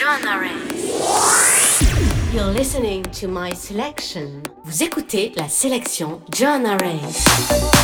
Joanna You're listening to my selection. Vous écoutez la sélection Joanna Ray.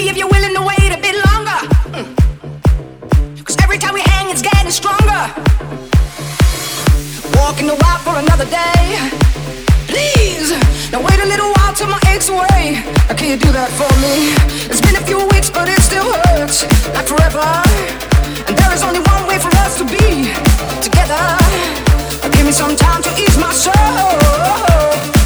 Baby, if you're willing to wait a bit longer. Mm. Cause every time we hang, it's getting stronger. Walking the wild for another day. Please, now wait a little while till my aches away. Now, can you do that for me? It's been a few weeks, but it still hurts. not forever. And there is only one way for us to be together. Now, give me some time to ease my soul.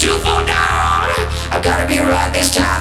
too far now. I gotta be right this time.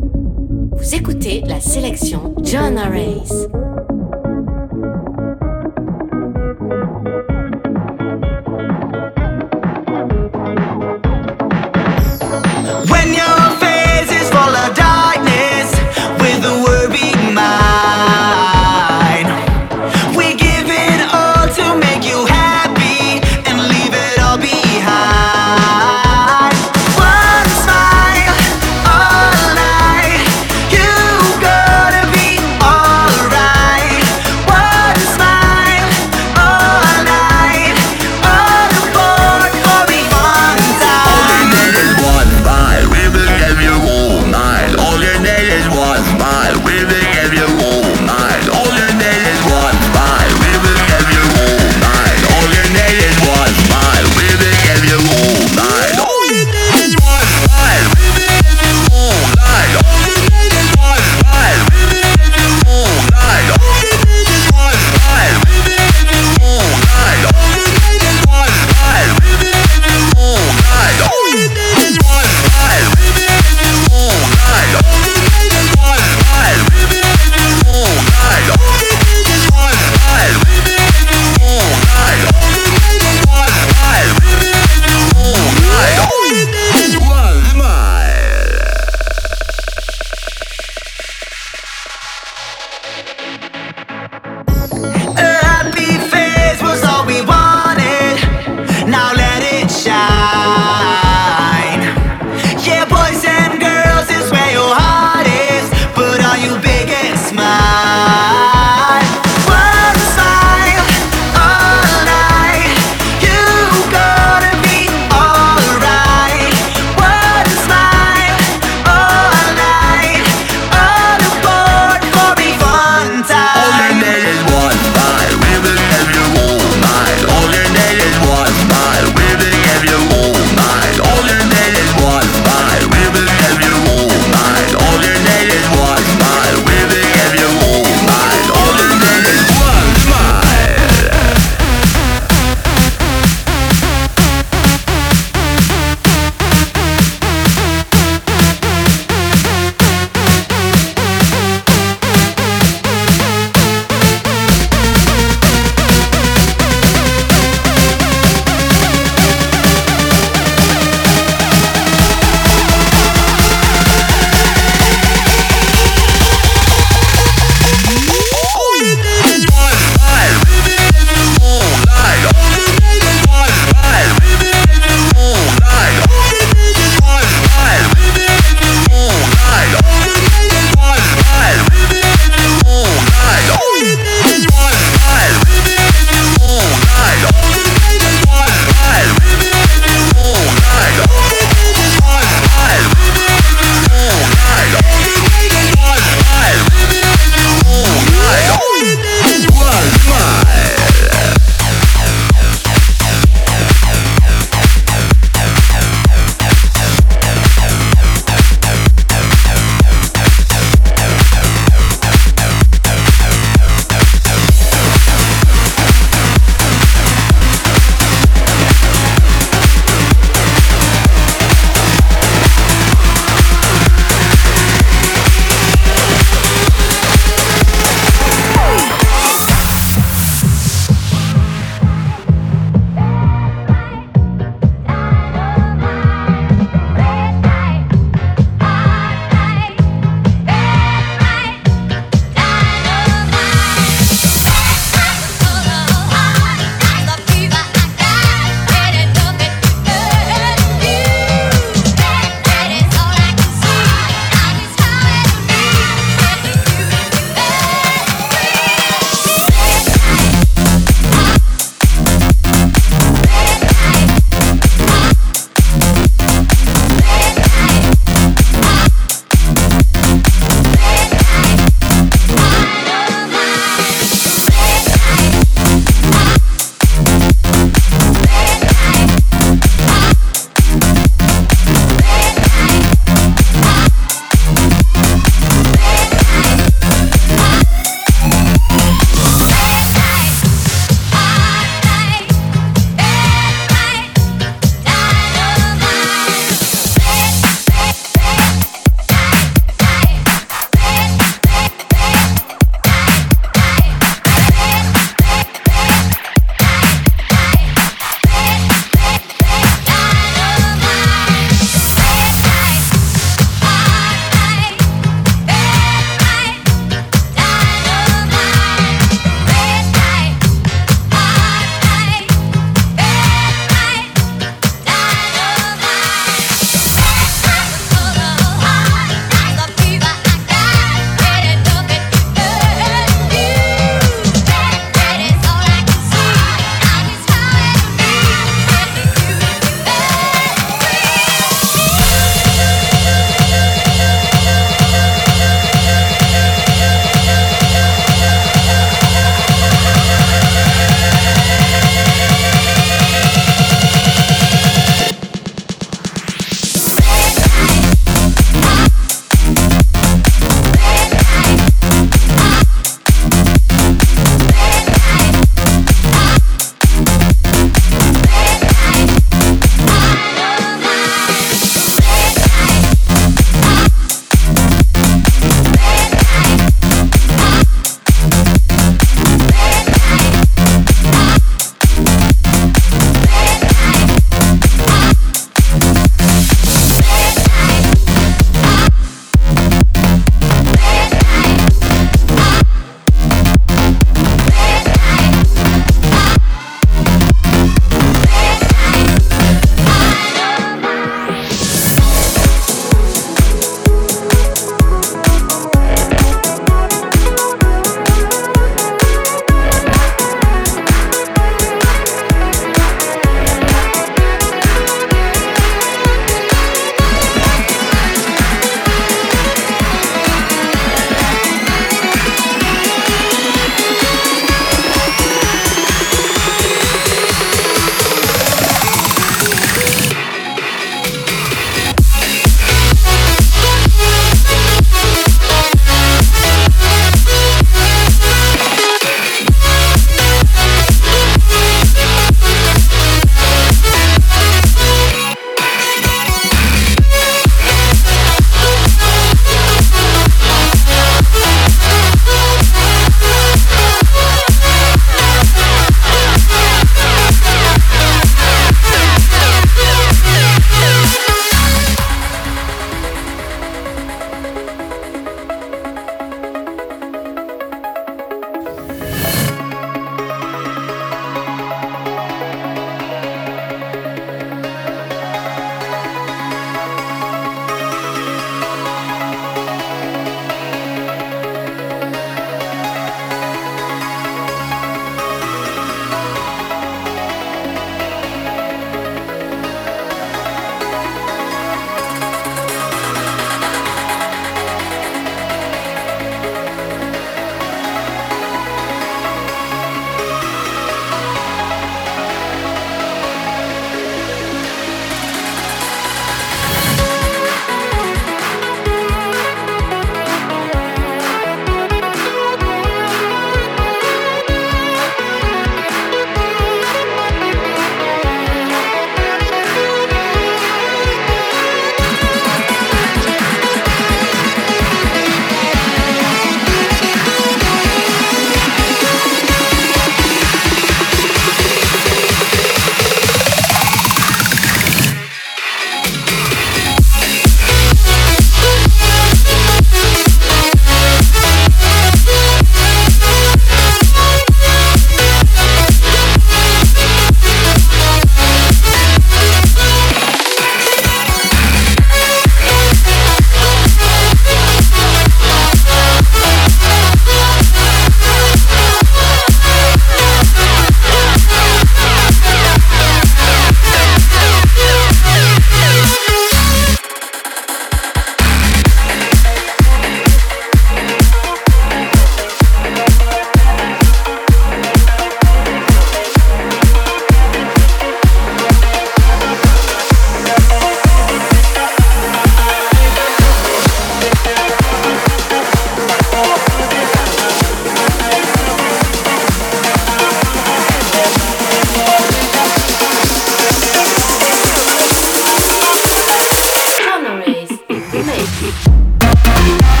Thank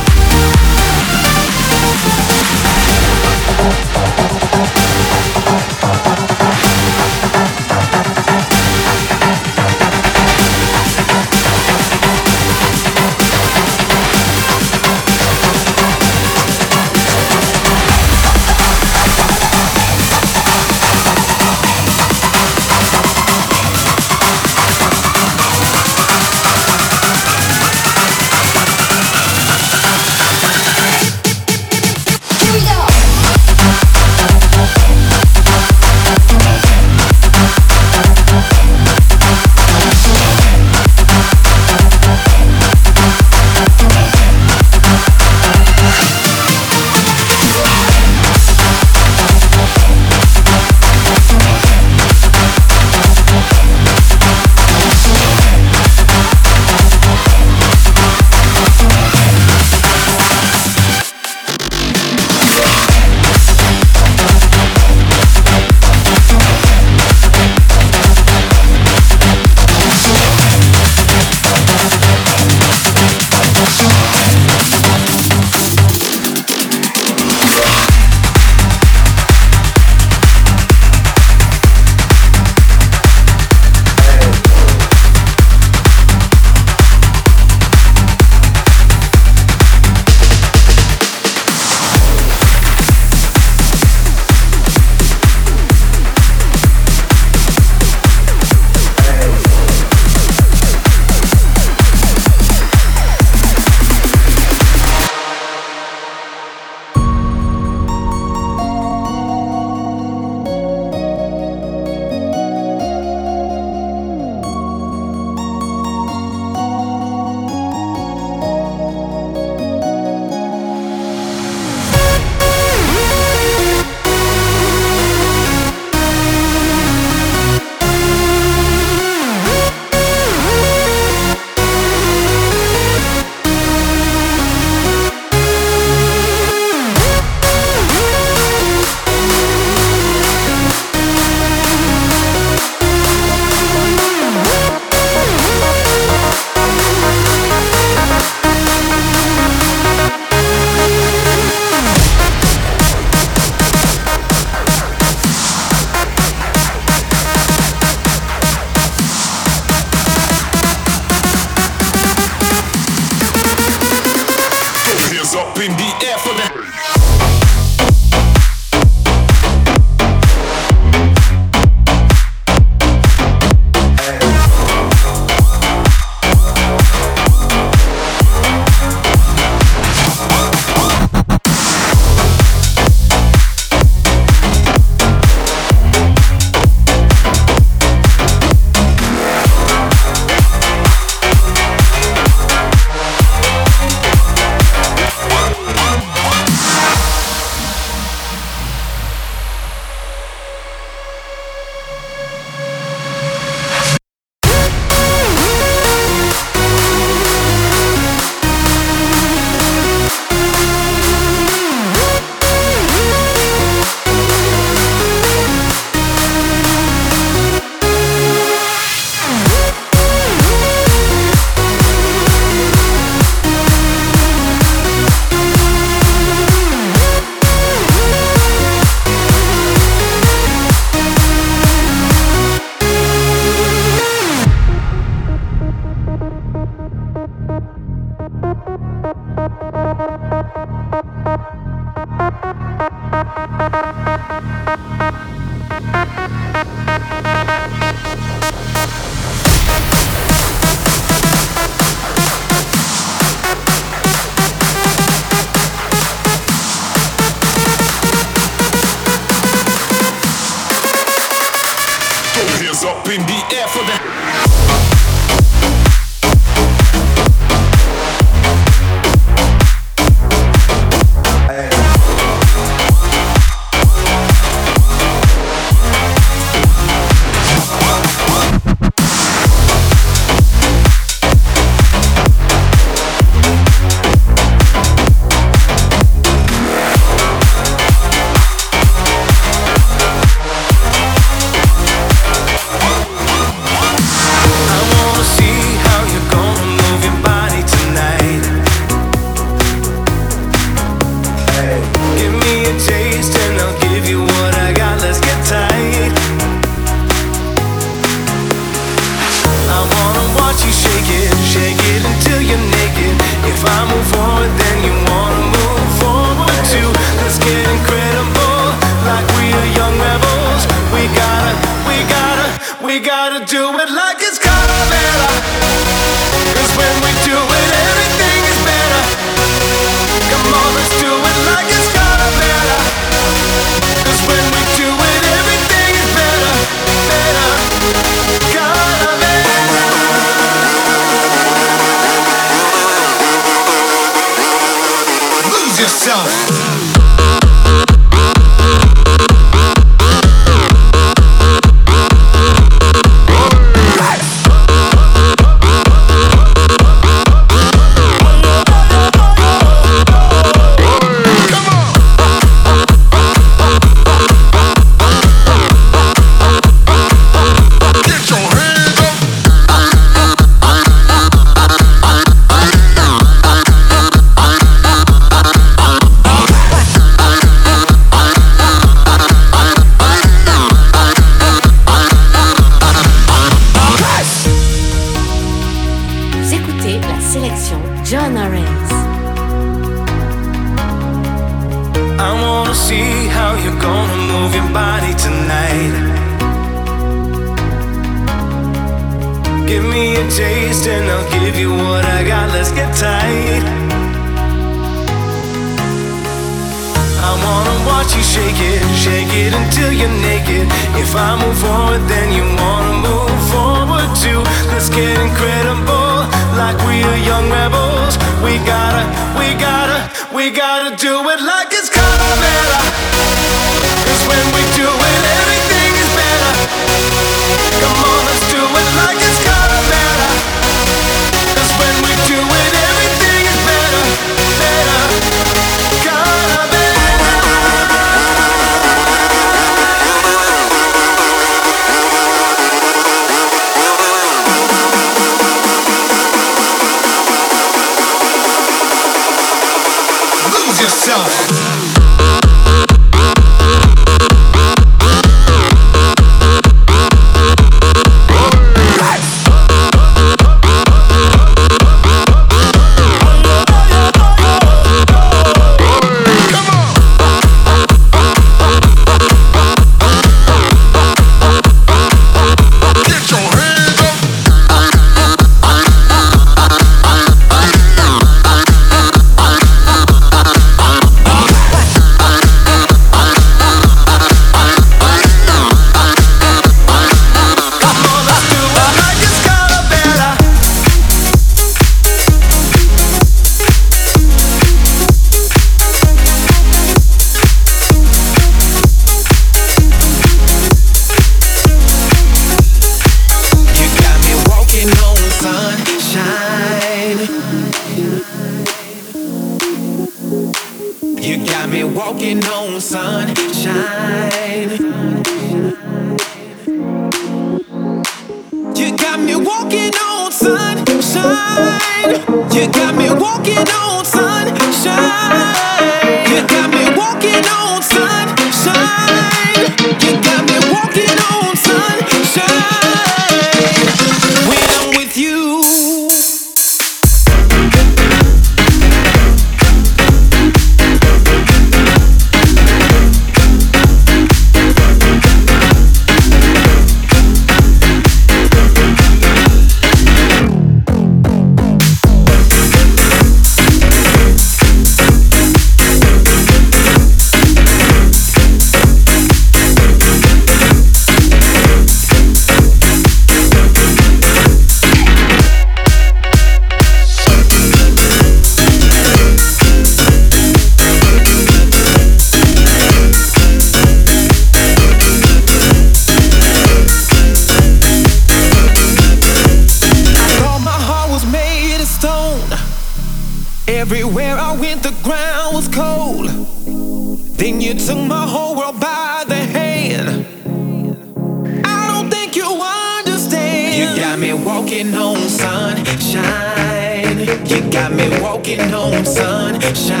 me walking on sunshine.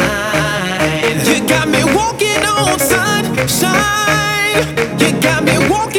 You got me walking on sunshine. You got me walking.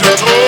Treasure